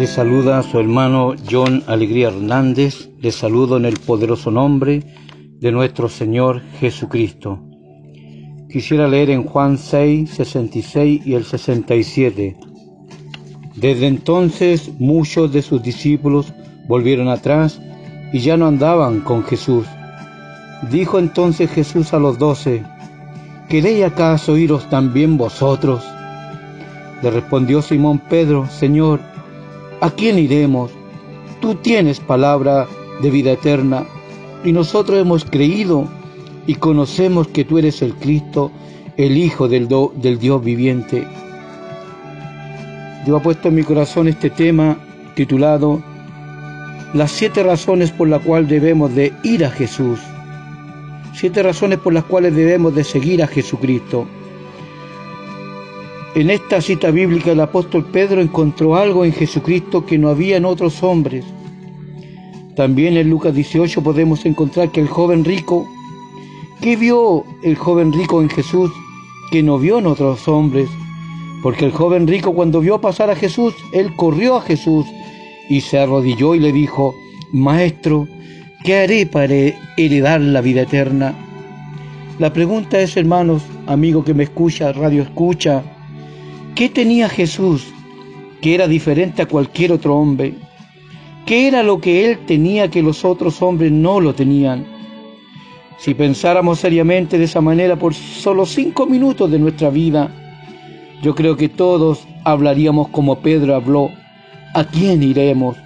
Le saluda a su hermano John Alegría Hernández. Le saludo en el poderoso nombre de nuestro Señor Jesucristo. Quisiera leer en Juan 6, 66 y el 67. Desde entonces muchos de sus discípulos volvieron atrás y ya no andaban con Jesús. Dijo entonces Jesús a los doce, ¿queréis acaso iros también vosotros? Le respondió Simón Pedro, Señor, ¿a quién iremos? Tú tienes palabra de vida eterna y nosotros hemos creído y conocemos que tú eres el Cristo, el Hijo del, Dios viviente. Yo he puesto en mi corazón este tema titulado Las siete razones por las cuales debemos de ir a Jesús. Siete razones por las cuales debemos de seguir a Jesucristo. En esta cita bíblica el apóstol Pedro encontró algo en Jesucristo que no había en otros hombres. También en Lucas 18 podemos encontrar que el joven rico ¿Qué vio el joven rico en Jesús que no vio en otros hombres? Porque el joven rico cuando vio pasar a Jesús, él corrió a Jesús y se arrodilló y le dijo, Maestro, ¿qué haré para heredar la vida eterna? La pregunta es, hermanos, amigo que me escucha, radio escucha, ¿qué tenía Jesús que era diferente a cualquier otro hombre? ¿Qué era lo que él tenía que los otros hombres no lo tenían? Si pensáramos seriamente de esa manera por solo cinco minutos de nuestra vida, yo creo que todos hablaríamos como Pedro habló. ¿A quién iremos?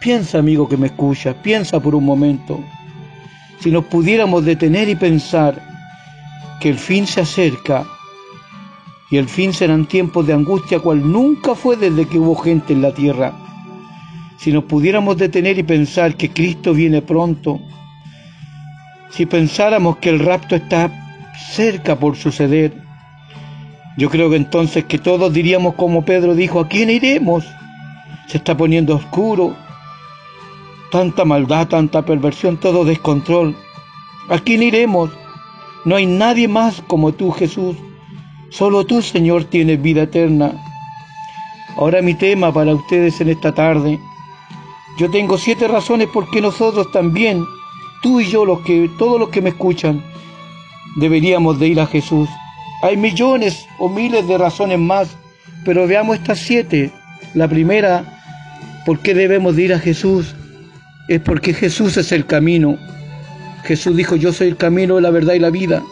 Piensa, amigo que me escucha, piensa por un momento. Si nos pudiéramos detener y pensar que el fin se acerca, y el fin serán tiempos de angustia cual nunca fue desde que hubo gente en la tierra. Si nos pudiéramos detener y pensar que Cristo viene pronto, si pensáramos que el rapto está cerca por suceder, yo creo que entonces que todos diríamos como Pedro dijo, ¿a quién iremos? Se está poniendo oscuro, tanta maldad, tanta perversión, todo descontrol. ¿A quién iremos? No hay nadie más como tú, Jesús. Solo tú, Señor, tienes vida eterna. Ahora mi tema para ustedes en esta tarde. Yo tengo siete razones por qué nosotros también tú y yo, los que, todos los que me escuchan, deberíamos de ir a Jesús. Hay millones o miles de razones más, pero veamos estas siete. La primera, ¿por qué debemos de ir a Jesús? Es porque Jesús es el camino. Jesús dijo, yo soy el camino, la verdad y la vida.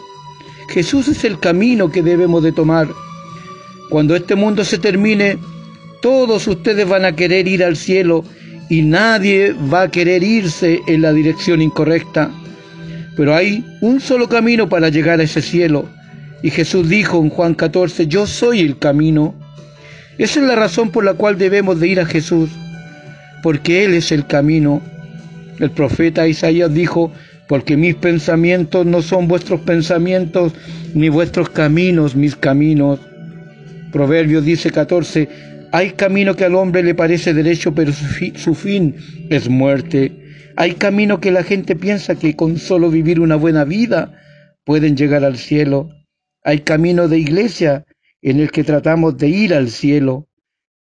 Jesús es el camino que debemos de tomar. Cuando este mundo se termine, todos ustedes van a querer ir al cielo y nadie va a querer irse en la dirección incorrecta. Pero hay un solo camino para llegar a ese cielo. Y Jesús dijo en Juan 14, yo soy el camino. Esa es la razón por la cual debemos de ir a Jesús, porque Él es el camino. El profeta Isaías dijo, porque mis pensamientos no son vuestros pensamientos, ni vuestros caminos mis caminos. Proverbios dice 14, hay camino que al hombre le parece derecho, pero su, fin es muerte. Hay camino que la gente piensa que con solo vivir una buena vida pueden llegar al cielo. Hay camino de iglesia en el que tratamos de ir al cielo.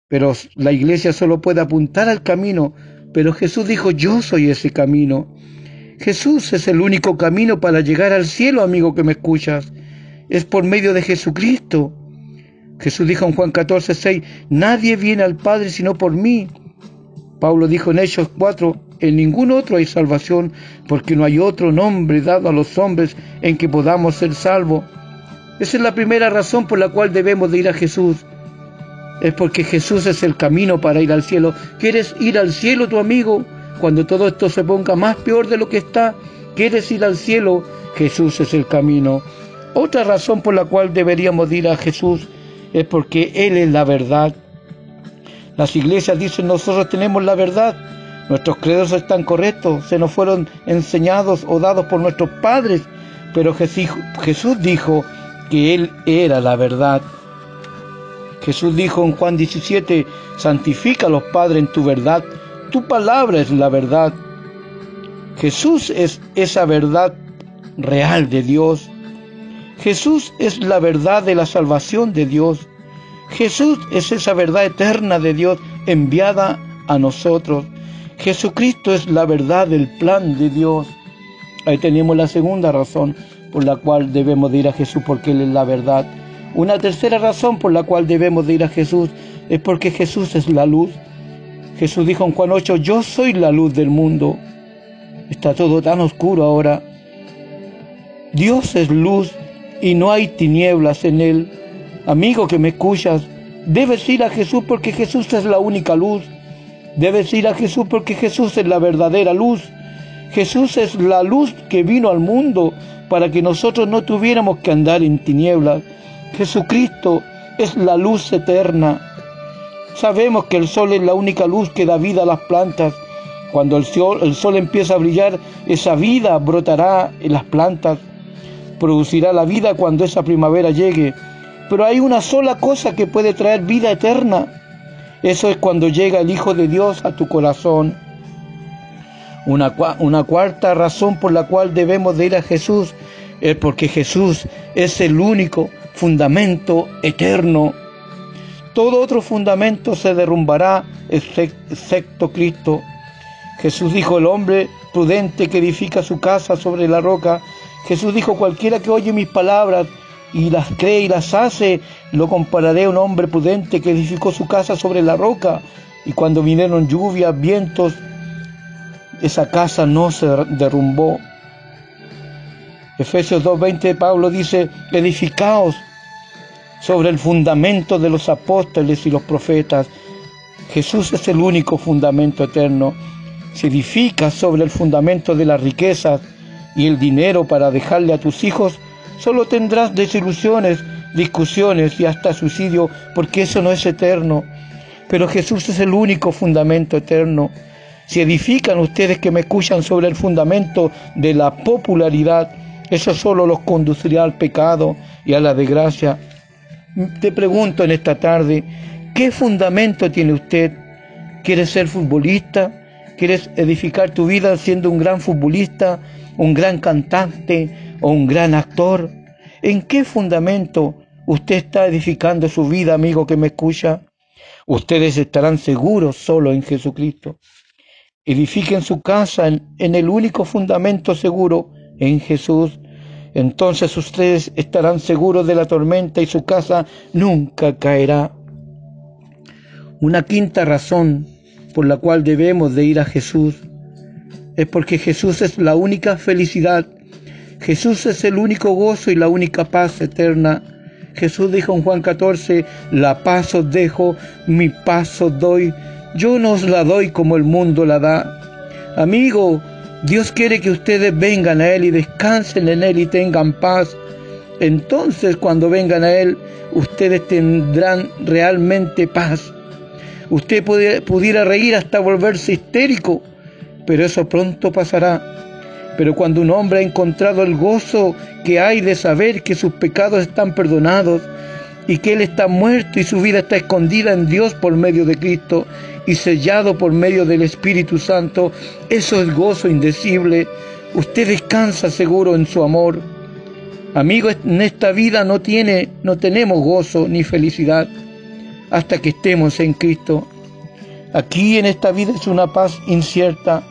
Pero la iglesia solo puede apuntar al camino. Pero Jesús dijo, yo soy ese camino. Jesús es el único camino para llegar al cielo, amigo que me escuchas. Es por medio de Jesucristo. Jesús dijo en Juan 14, 6, nadie viene al Padre sino por mí. Pablo dijo en Hechos 4, en ningún otro hay salvación, porque no hay otro nombre dado a los hombres en que podamos ser salvos. Esa es la primera razón por la cual debemos de ir a Jesús. Es porque Jesús es el camino para ir al cielo. ¿Quieres ir al cielo, tu amigo? Cuando todo esto se ponga más peor de lo que está, ¿quieres ir al cielo? Jesús es el camino. Otra razón por la cual deberíamos ir a Jesús es porque Él es la verdad. Las iglesias dicen nosotros tenemos la verdad, nuestros credos están correctos, se nos fueron enseñados o dados por nuestros padres, pero Jesús dijo que Él era la verdad. Jesús dijo en Juan 17, santifica a los padres en tu verdad, tu palabra es la verdad. Jesús es esa verdad real de Dios. Jesús es la verdad de la salvación de Dios. Jesús es esa verdad eterna de Dios enviada a nosotros. Jesucristo es la verdad del plan de Dios. Ahí tenemos la segunda razón por la cual debemos de ir a Jesús, porque Él es la verdad. Una tercera razón por la cual debemos de ir a Jesús es porque Jesús es la luz. Jesús dijo en Juan 8, yo soy la luz del mundo. Está todo tan oscuro ahora. Dios es luz y no hay tinieblas en él. Amigo que me escuchas, debes ir a Jesús porque Jesús es la única luz. Debes ir a Jesús porque Jesús es la verdadera luz. Jesús es la luz que vino al mundo para que nosotros no tuviéramos que andar en tinieblas. Jesucristo es la luz eterna. Sabemos que el sol es la única luz que da vida a las plantas. Cuando el sol, empieza a brillar, esa vida brotará en las plantas producirá la vida cuando esa primavera llegue. Pero hay una sola cosa que puede traer vida eterna. Eso es cuando llega el Hijo de Dios a tu corazón. Una, una, cuarta razón por la cual debemos de ir a Jesús es porque Jesús es el único fundamento eterno. Todo otro fundamento se derrumbará excepto Cristo. Jesús dijo, el hombre prudente que edifica su casa sobre la roca Jesús dijo, cualquiera que oye mis palabras y las cree y las hace, lo compararé a un hombre prudente que edificó su casa sobre la roca. Y cuando vinieron lluvias, vientos, esa casa no se derrumbó. Efesios 2.20 Pablo dice, edificaos sobre el fundamento de los apóstoles y los profetas. Jesús es el único fundamento eterno. Se edifica sobre el fundamento de las riquezas, y el dinero para dejarle a tus hijos, solo tendrás desilusiones, discusiones y hasta suicidio, porque eso no es eterno. Pero Jesús es el único fundamento eterno. Si edifican ustedes que me escuchan sobre el fundamento de la popularidad, eso solo los conducirá al pecado y a la desgracia. Te pregunto en esta tarde, ¿qué fundamento tiene usted? ¿Quieres ser futbolista? ¿Quieres edificar tu vida siendo un gran futbolista? un gran cantante o un gran actor? ¿En qué fundamento usted está edificando su vida, amigo que me escucha? Ustedes estarán seguros solo en Jesucristo. Edifiquen su casa en, en el único fundamento seguro, en Jesús. Entonces ustedes estarán seguros de la tormenta y su casa nunca caerá. Una quinta razón por la cual debemos de ir a Jesús es porque Jesús es la única felicidad. Jesús es el único gozo y la única paz eterna. Jesús dijo en Juan 14, la paz os dejo, mi paz os doy. Yo no os la doy como el mundo la da. Amigo, Dios quiere que ustedes vengan a Él y descansen en Él y tengan paz. Entonces cuando vengan a Él, ustedes tendrán realmente paz. Usted pudiera reír hasta volverse histérico, pero eso pronto pasará. Pero cuando un hombre ha encontrado el gozo que hay de saber que sus pecados están perdonados y que Él está muerto y su vida está escondida en Dios por medio de Cristo y sellado por medio del Espíritu Santo, eso es gozo indecible. Usted descansa seguro en su amor. Amigo, en esta vida no tiene, no tenemos gozo ni felicidad hasta que estemos en Cristo. Aquí en esta vida es una paz incierta,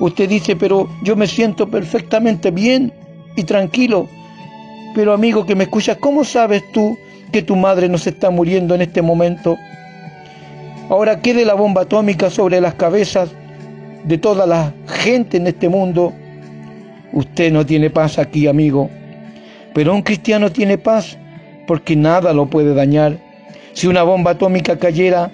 Usted dice, pero yo me siento perfectamente bien y tranquilo. Pero amigo que me escucha, ¿cómo sabes tú que tu madre no se está muriendo en este momento? Ahora quede la bomba atómica sobre las cabezas de toda la gente en este mundo. Usted no tiene paz aquí, amigo. Pero un cristiano tiene paz porque nada lo puede dañar. Si una bomba atómica cayera,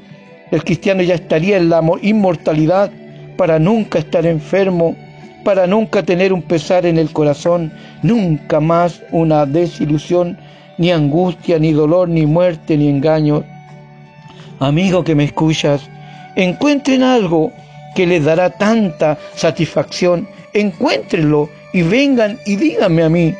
el cristiano ya estaría en la inmortalidad para nunca estar enfermo, para nunca tener un pesar en el corazón, nunca más una desilusión, ni angustia, ni dolor, ni muerte, ni engaño. Amigo que me escuchas, encuentren algo que les dará tanta satisfacción, encuéntrenlo y vengan y díganme a mí.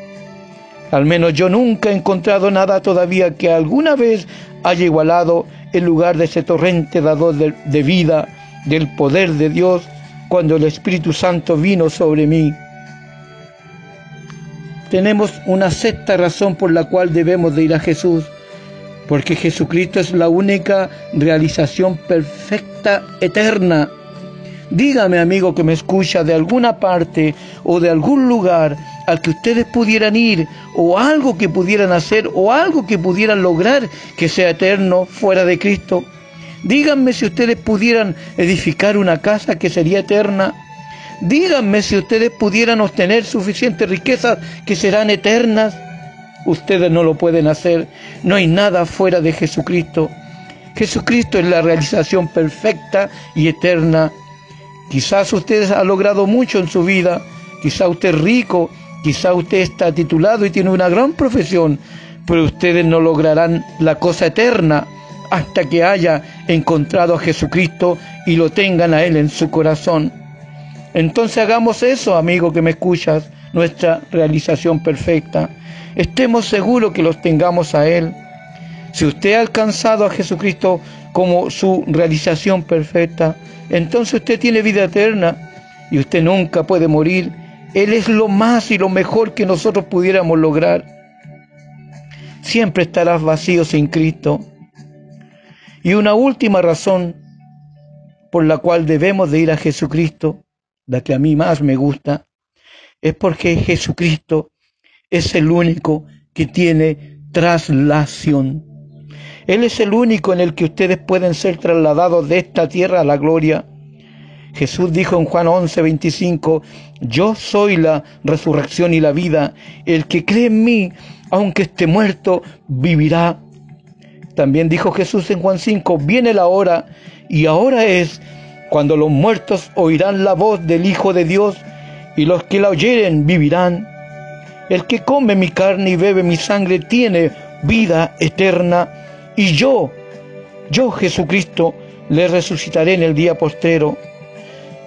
Al menos yo nunca he encontrado nada todavía que alguna vez haya igualado el lugar de ese torrente dador de, de vida del poder de Dios cuando el Espíritu Santo vino sobre mí. Tenemos una sexta razón por la cual debemos de ir a Jesús. Porque Jesucristo es la única realización perfecta, eterna. Dígame, amigo que me escucha, de alguna parte o de algún lugar al que ustedes pudieran ir, o algo que pudieran hacer, o algo que pudieran lograr que sea eterno fuera de Cristo. Díganme si ustedes pudieran edificar una casa que sería eterna. Díganme si ustedes pudieran obtener suficientes riquezas que serán eternas. Ustedes no lo pueden hacer. No hay nada fuera de Jesucristo. Jesucristo es la realización perfecta y eterna. Quizás usted ha logrado mucho en su vida. Quizás usted es rico. Quizás usted está titulado y tiene una gran profesión. Pero ustedes no lograrán la cosa eterna hasta que haya encontrado a Jesucristo y lo tengan a Él en su corazón. Entonces hagamos eso, amigo que me escuchas, nuestra realización perfecta. Estemos seguros que los tengamos a Él. Si usted ha alcanzado a Jesucristo como su realización perfecta, entonces usted tiene vida eterna y usted nunca puede morir. Él es lo más y lo mejor que nosotros pudiéramos lograr. Siempre estarás vacío sin Cristo. Y una última razón por la cual debemos de ir a Jesucristo, la que a mí más me gusta, es porque Jesucristo es el único que tiene traslación. Él es el único en el que ustedes pueden ser trasladados de esta tierra a la gloria. Jesús dijo en Juan 11, 25, yo soy la resurrección y la vida. El que cree en mí, aunque esté muerto, vivirá. También dijo Jesús en Juan 5, viene la hora y ahora es cuando los muertos oirán la voz del Hijo de Dios y los que la oyeren vivirán. El que come mi carne y bebe mi sangre tiene vida eterna y yo, yo Jesucristo, le resucitaré en el día postrero.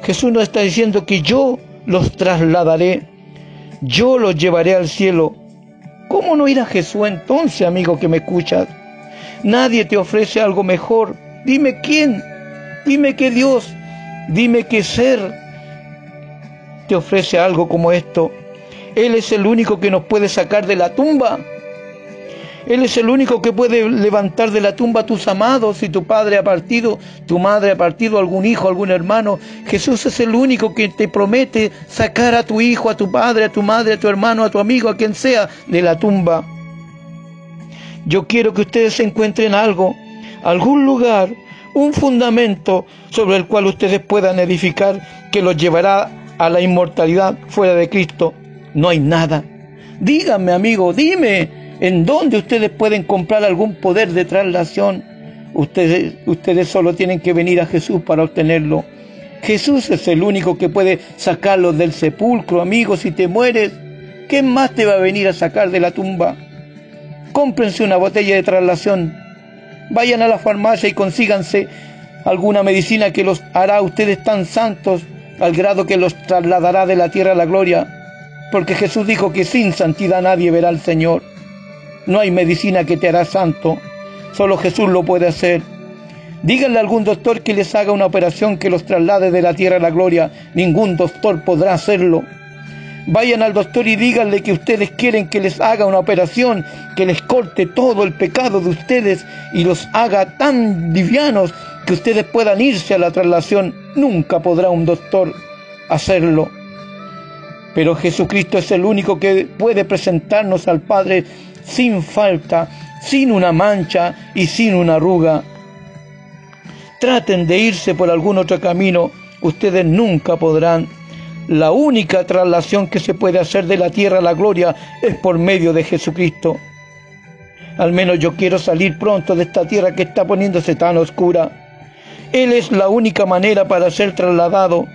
Jesús nos está diciendo que yo los trasladaré, yo los llevaré al cielo. ¿Cómo no ir a Jesús entonces, amigo que me escuchas? Nadie te ofrece algo mejor. Dime quién. Dime que Dios. Dime qué ser te ofrece algo como esto. Él es el único que nos puede sacar de la tumba. Él es el único que puede levantar de la tumba a tus amados. Si tu padre ha partido, tu madre ha partido, algún hijo, algún hermano. Jesús es el único que te promete sacar a tu hijo, a tu padre, a tu madre, a tu hermano, a tu amigo, a quien sea, de la tumba. Yo quiero que ustedes encuentren algo, algún lugar, un fundamento sobre el cual ustedes puedan edificar que los llevará a la inmortalidad fuera de Cristo. No hay nada. Díganme, amigo, dime en dónde ustedes pueden comprar algún poder de traslación. Ustedes, ustedes solo tienen que venir a Jesús para obtenerlo. Jesús es el único que puede sacarlos del sepulcro, amigo. Si te mueres, ¿qué más te va a venir a sacar de la tumba? cómprense una botella de traslación, vayan a la farmacia y consíganse alguna medicina que los hará ustedes tan santos al grado que los trasladará de la tierra a la gloria, porque Jesús dijo que sin santidad nadie verá al Señor. No hay medicina que te hará santo, solo Jesús lo puede hacer. Díganle a algún doctor que les haga una operación que los traslade de la tierra a la gloria, ningún doctor podrá hacerlo. Vayan al doctor y díganle que ustedes quieren que les haga una operación, que les corte todo el pecado de ustedes y los haga tan livianos que ustedes puedan irse a la traslación. Nunca podrá un doctor hacerlo. Pero Jesucristo es el único que puede presentarnos al Padre sin falta, sin una mancha y sin una arruga. Traten de irse por algún otro camino, ustedes nunca podrán la única traslación que se puede hacer de la tierra a la gloria es por medio de Jesucristo. Al menos yo quiero salir pronto de esta tierra que está poniéndose tan oscura. Él es la única manera para ser trasladado.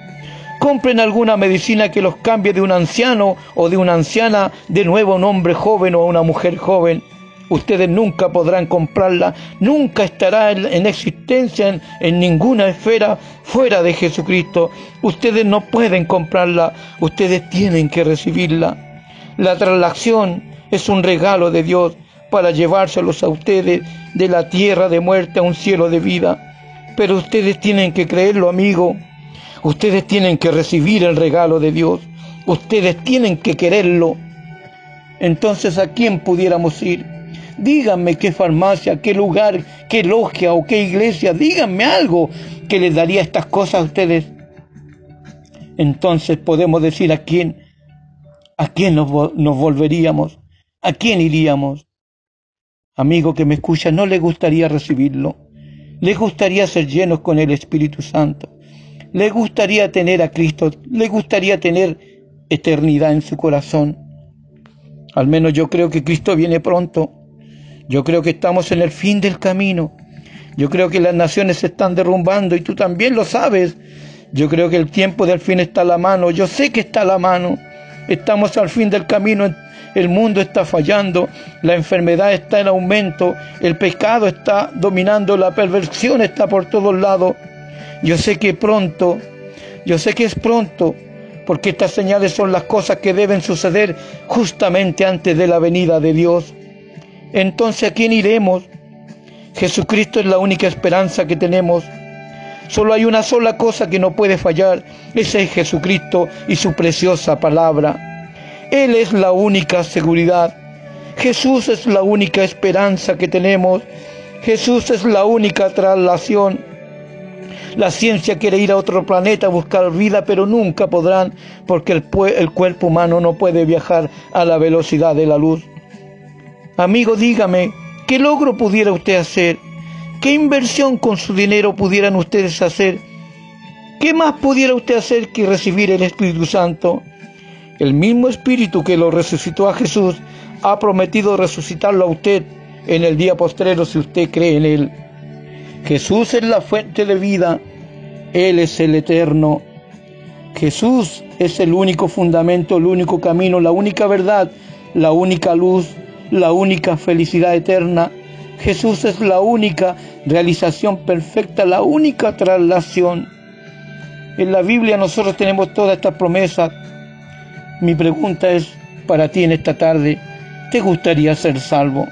Compren alguna medicina que los cambie de un anciano o de una anciana de nuevo a un hombre joven o a una mujer joven. Ustedes nunca podrán comprarla, nunca estará en, existencia en, ninguna esfera fuera de Jesucristo. Ustedes no pueden comprarla, ustedes tienen que recibirla. La traslación es un regalo de Dios para llevárselos a ustedes de la tierra de muerte a un cielo de vida. Pero ustedes tienen que creerlo, amigo. Ustedes tienen que recibir el regalo de Dios. Ustedes tienen que quererlo. Entonces, ¿a quién pudiéramos ir? díganme qué farmacia, qué lugar, qué logia o qué iglesia, díganme algo que les daría estas cosas a ustedes. Entonces podemos decir a quién, a quién nos, nos volveríamos, a quién iríamos. Amigo que me escucha, ¿no le gustaría recibirlo? ¿Le gustaría ser llenos con el Espíritu Santo? ¿Le gustaría tener a Cristo? ¿Le gustaría tener eternidad en su corazón? Al menos yo creo que Cristo viene pronto. Yo creo que estamos en el fin del camino. Yo creo que las naciones se están derrumbando y tú también lo sabes. Yo creo que el tiempo del fin está a la mano. Yo sé que está a la mano. Estamos al fin del camino el mundo está fallando, la enfermedad está en aumento, el pecado está dominando, la perversión está por todos lados. Yo sé que pronto, yo sé que es pronto, porque estas señales son las cosas que deben suceder justamente antes de la venida de Dios. Entonces, ¿a quién iremos? Jesucristo es la única esperanza que tenemos. Solo hay una sola cosa que no puede fallar, ese es Jesucristo y su preciosa palabra. Él es la única seguridad. Jesús es la única esperanza que tenemos. Jesús es la única traslación. La ciencia quiere ir a otro planeta a buscar vida, pero nunca podrán porque el, cuerpo humano no puede viajar a la velocidad de la luz. Amigo, dígame, ¿qué logro pudiera usted hacer? ¿Qué inversión con su dinero pudieran ustedes hacer? ¿Qué más pudiera usted hacer que recibir el Espíritu Santo? El mismo Espíritu que lo resucitó a Jesús ha prometido resucitarlo a usted en el día postrero si usted cree en Él. Jesús es la fuente de vida, Él es el eterno. Jesús es el único fundamento, el único camino, la única verdad, la única luz, la única felicidad eterna. Jesús es la única realización perfecta, la única traslación. En la Biblia nosotros tenemos todas estas promesas mi pregunta es para ti en esta tarde, ¿te gustaría ser salvo?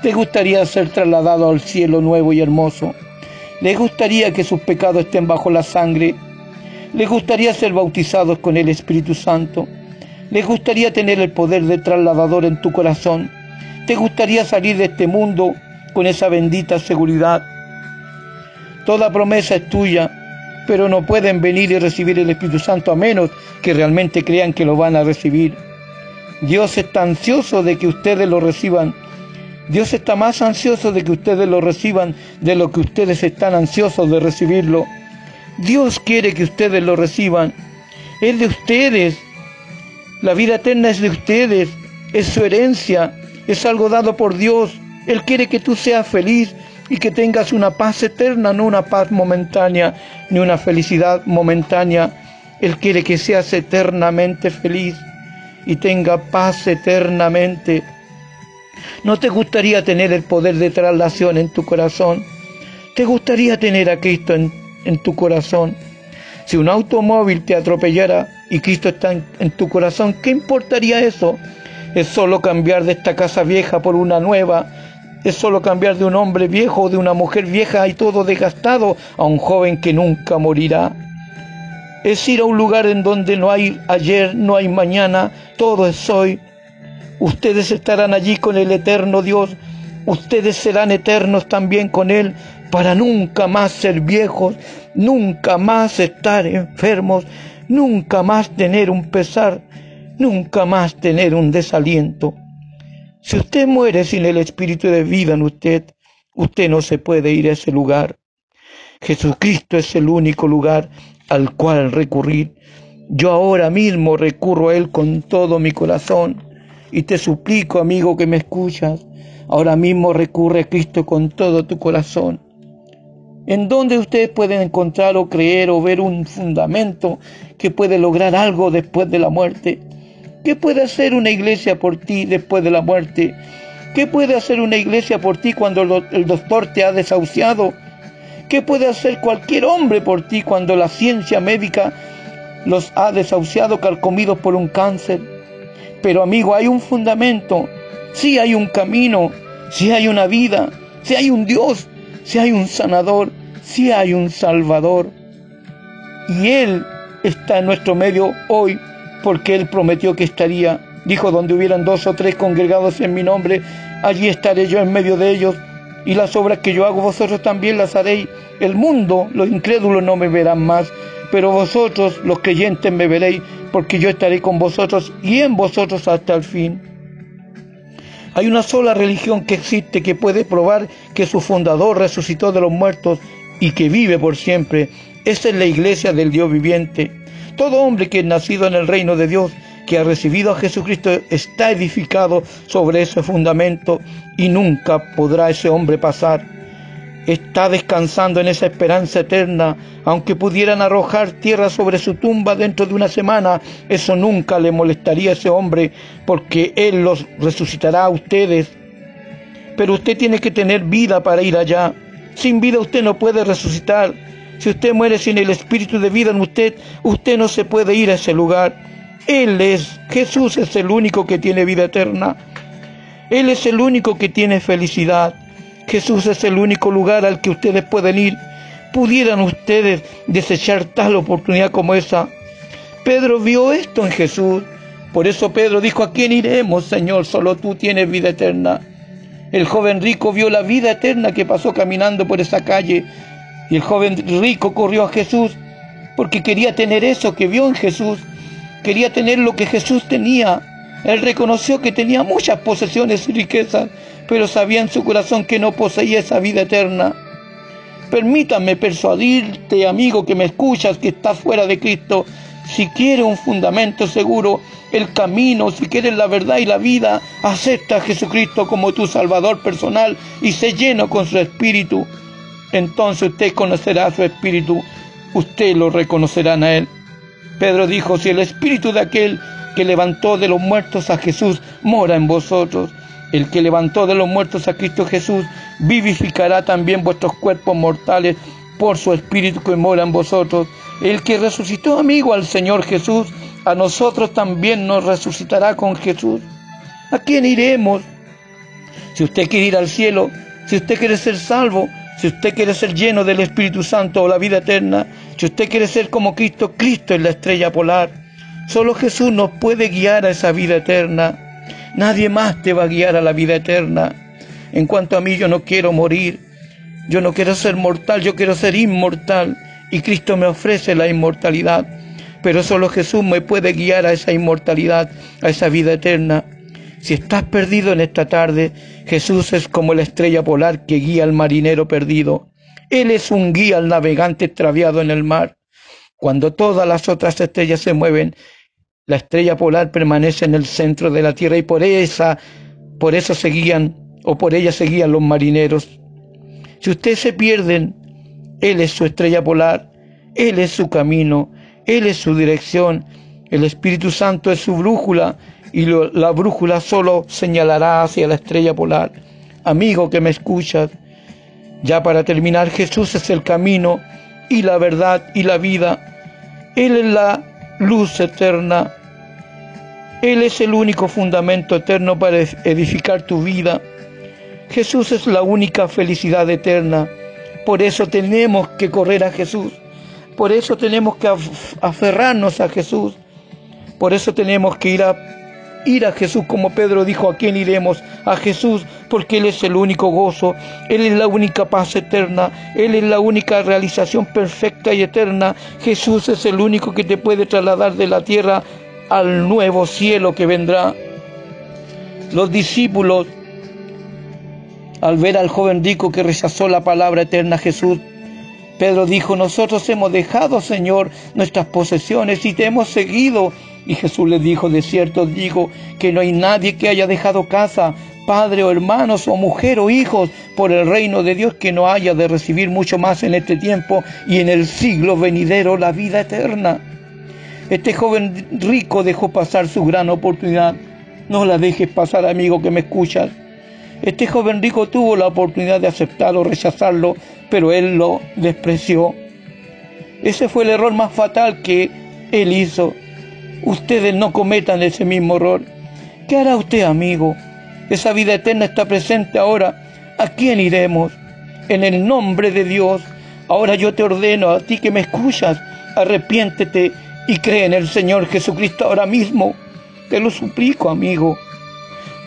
¿Te gustaría ser trasladado al cielo nuevo y hermoso? ¿Le gustaría que sus pecados estén bajo la sangre? ¿Le gustaría ser bautizados con el Espíritu Santo? ¿Le gustaría tener el poder de trasladador en tu corazón? ¿Te gustaría salir de este mundo con esa bendita seguridad? Toda promesa es tuya pero no pueden venir y recibir el Espíritu Santo a menos que realmente crean que lo van a recibir. Dios está ansioso de que ustedes lo reciban. Dios está más ansioso de que ustedes lo reciban de lo que ustedes están ansiosos de recibirlo. Dios quiere que ustedes lo reciban. Es de ustedes. La vida eterna es de ustedes. Es su herencia. Es algo dado por Dios. Él quiere que tú seas feliz y que tengas una paz eterna, no una paz momentánea, ni una felicidad momentánea. Él quiere que seas eternamente feliz y tenga paz eternamente. ¿No te gustaría tener el poder de traslación en tu corazón? ¿Te gustaría tener a Cristo en, en tu corazón? Si un automóvil te atropellara y Cristo está en, en tu corazón, ¿qué importaría eso? Es solo cambiar de esta casa vieja por una nueva es solo cambiar de un hombre viejo o de una mujer vieja y todo desgastado a un joven que nunca morirá. Es ir a un lugar en donde no hay ayer, no hay mañana, todo es hoy. Ustedes estarán allí con el eterno Dios. Ustedes serán eternos también con Él para nunca más ser viejos, nunca más estar enfermos, nunca más tener un pesar, nunca más tener un desaliento. Si usted muere sin el espíritu de vida en usted, usted no se puede ir a ese lugar. Jesucristo es el único lugar al cual recurrir. Yo ahora mismo recurro a Él con todo mi corazón y te suplico, amigo que me escuchas, ahora mismo recurre a Cristo con todo tu corazón. En donde ustedes pueden encontrar o creer o ver un fundamento que puede lograr algo después de la muerte. ¿Qué puede hacer una iglesia por ti después de la muerte? ¿Qué puede hacer una iglesia por ti cuando el doctor te ha desahuciado? ¿Qué puede hacer cualquier hombre por ti cuando la ciencia médica los ha desahuciado carcomidos por un cáncer? Pero amigo, hay un fundamento, sí hay un camino, sí hay una vida, sí hay un Dios, sí hay un sanador, sí hay un salvador. Y Él está en nuestro medio hoy porque Él prometió que estaría. Dijo, donde hubieran dos o tres congregados en mi nombre, allí estaré yo en medio de ellos, y las obras que yo hago vosotros también las haréis. El mundo, los incrédulos no me verán más, pero vosotros, los creyentes, me veréis, porque yo estaré con vosotros y en vosotros hasta el fin. Hay una sola religión que existe que puede probar que su fundador resucitó de los muertos y que vive por siempre. Esa es la iglesia del Dios viviente. Todo hombre que es nacido en el reino de Dios, que ha recibido a Jesucristo, está edificado sobre ese fundamento y nunca podrá ese hombre pasar. Está descansando en esa esperanza eterna. Aunque pudieran arrojar tierra sobre su tumba dentro de una semana, eso nunca le molestaría a ese hombre, porque Él los resucitará a ustedes. Pero usted tiene que tener vida para ir allá. Sin vida usted no puede resucitar. Si usted muere sin el espíritu de vida en usted, usted no se puede ir a ese lugar. Él es, Jesús es el único que tiene vida eterna. Él es el único que tiene felicidad. Jesús es el único lugar al que ustedes pueden ir. ¿Pudieran ustedes desechar tal oportunidad como esa? Pedro vio esto en Jesús. Por eso Pedro dijo, ¿a quién iremos, Señor? Solo tú tienes vida eterna. El joven rico vio la vida eterna que pasó caminando por esa calle y el joven rico corrió a Jesús porque quería tener eso que vio en Jesús, quería tener lo que Jesús tenía. Él reconoció que tenía muchas posesiones y riquezas, pero sabía en su corazón que no poseía esa vida eterna. Permítame persuadirte, amigo, que me escuchas, que estás fuera de Cristo. Si quieres un fundamento seguro, el camino, si quieres la verdad y la vida, acepta a Jesucristo como tu Salvador personal y sé lleno con su Espíritu entonces usted conocerá su espíritu, usted lo reconocerá a él. Pedro dijo, si el espíritu de aquel que levantó de los muertos a Jesús mora en vosotros, el que levantó de los muertos a Cristo Jesús vivificará también vuestros cuerpos mortales por su espíritu que mora en vosotros. El que resucitó amigo al Señor Jesús, a nosotros también nos resucitará con Jesús. ¿A quién iremos? Si usted quiere ir al cielo, si usted quiere ser salvo, si usted quiere ser lleno del Espíritu Santo o la vida eterna, si usted quiere ser como Cristo, Cristo es la estrella polar. Solo Jesús nos puede guiar a esa vida eterna. Nadie más te va a guiar a la vida eterna. En cuanto a mí, yo no quiero morir. Yo no quiero ser mortal, yo quiero ser inmortal. Y Cristo me ofrece la inmortalidad. Pero solo Jesús me puede guiar a esa inmortalidad, a esa vida eterna. Si estás perdido en esta tarde, Jesús es como la estrella polar que guía al marinero perdido. Él es un guía al navegante extraviado en el mar. Cuando todas las otras estrellas se mueven, la estrella polar permanece en el centro de la tierra y por esa, por eso seguían o por ella seguían los marineros. Si ustedes se pierden, Él es su estrella polar, Él es su camino, Él es su dirección, el Espíritu Santo es su brújula y la brújula solo señalará hacia la estrella polar. Amigo que me escuchas, ya para terminar, Jesús es el camino y la verdad y la vida. Él es la luz eterna. Él es el único fundamento eterno para edificar tu vida. Jesús es la única felicidad eterna. Por eso tenemos que correr a Jesús. Por eso tenemos que aferrarnos a Jesús. Por eso tenemos que ir a ir a Jesús, como Pedro dijo, ¿a quién iremos? A Jesús, porque Él es el único gozo, Él es la única paz eterna, Él es la única realización perfecta y eterna. Jesús es el único que te puede trasladar de la tierra al nuevo cielo que vendrá. Los discípulos, al ver al joven rico que rechazó la palabra eterna Jesús, Pedro dijo, nosotros hemos dejado, Señor, nuestras posesiones y te hemos seguido. Y Jesús le dijo, de cierto digo que no hay nadie que haya dejado casa, padre o hermanos o mujer o hijos por el reino de Dios que no haya de recibir mucho más en este tiempo y en el siglo venidero la vida eterna. Este joven rico dejó pasar su gran oportunidad. No la dejes pasar, amigo que me escuchas. Este joven rico tuvo la oportunidad de aceptarlo o rechazarlo, pero él lo despreció. Ese fue el error más fatal que él hizo ustedes no cometan ese mismo error. ¿Qué hará usted, amigo? Esa vida eterna está presente ahora. ¿A quién iremos? En el nombre de Dios. Ahora yo te ordeno a ti que me escuchas, arrepiéntete y cree en el Señor Jesucristo ahora mismo. Te lo suplico, amigo.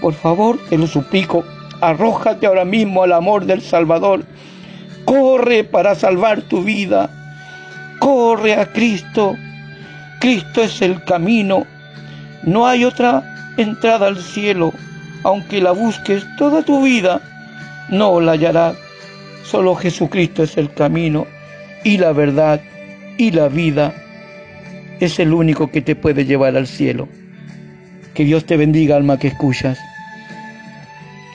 Por favor, te lo suplico. arrójate ahora mismo al amor del Salvador. Corre para salvar tu vida. Corre a Cristo. Cristo es el camino. No hay otra entrada al cielo. Aunque la busques toda tu vida, no la hallarás. Solo Jesucristo es el camino y la verdad y la vida. Es el único que te puede llevar al cielo. Que Dios te bendiga, alma que escuchas.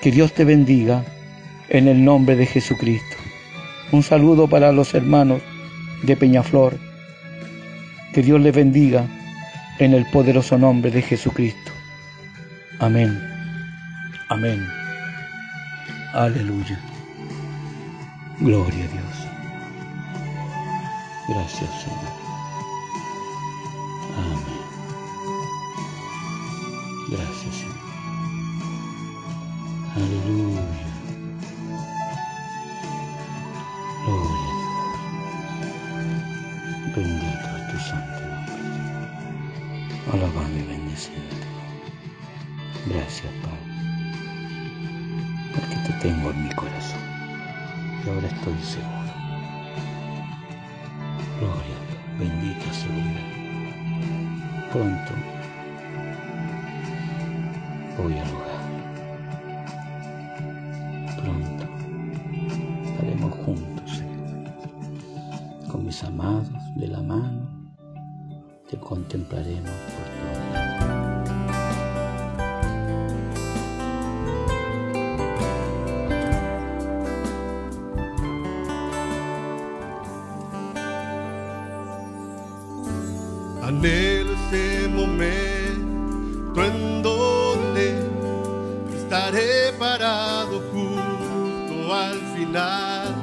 Que Dios te bendiga en el nombre de Jesucristo. Un saludo para los hermanos de Peñaflor. Que Dios les bendiga en el poderoso nombre de Jesucristo. Amén. Amén. Aleluya. Gloria a Dios. Gracias, Señor. Amén. Gracias, Señor. Aleluya. Gracias, Padre. Porque te tengo en mi corazón. Y ahora estoy seguro. Gloria. Bendita seguridad. Pronto Anhelo ese momento en donde estaré parado justo al final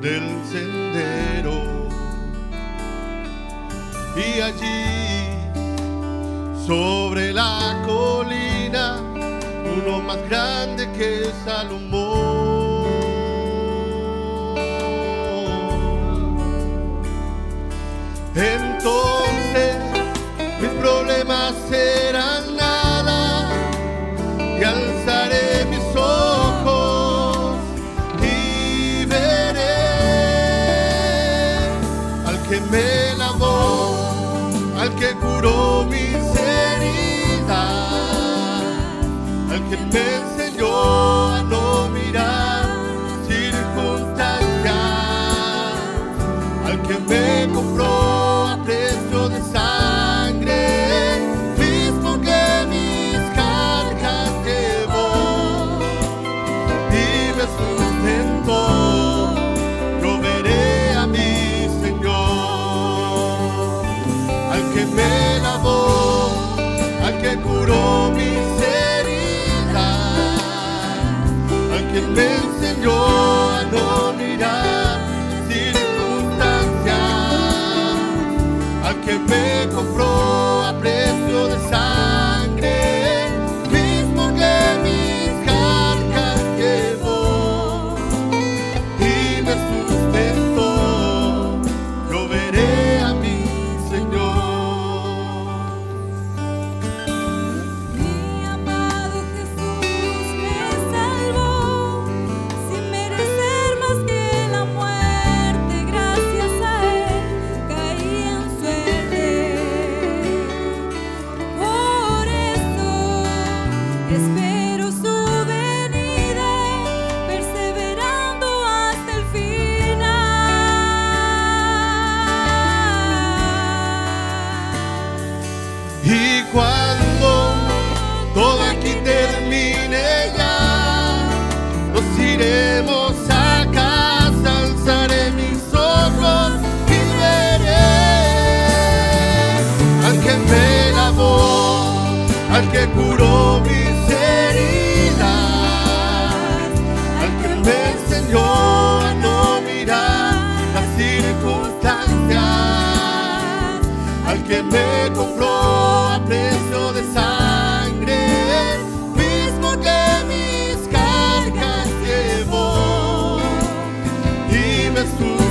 del sendero. Y allí, sobre la colina, uno más grande que Salomón. Entonces problemas serán nada y alzaré mis ojos y veré al que me lavó, al que curó mis heridas, al que me enseñó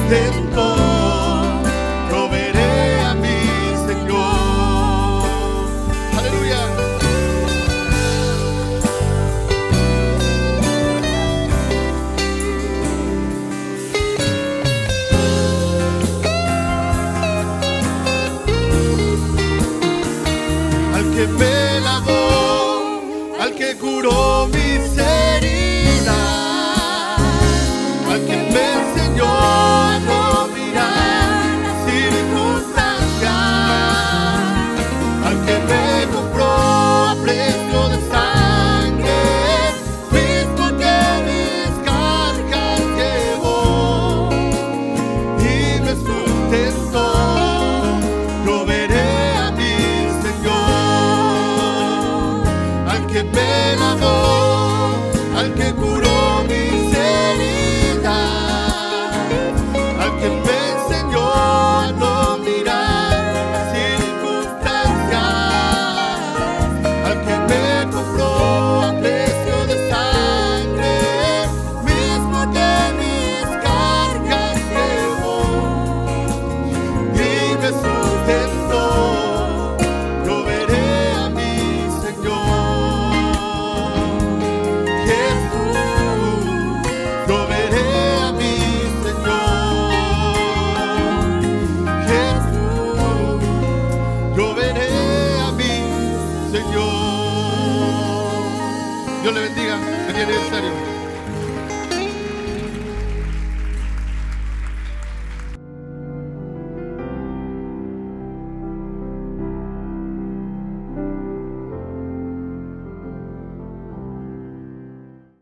me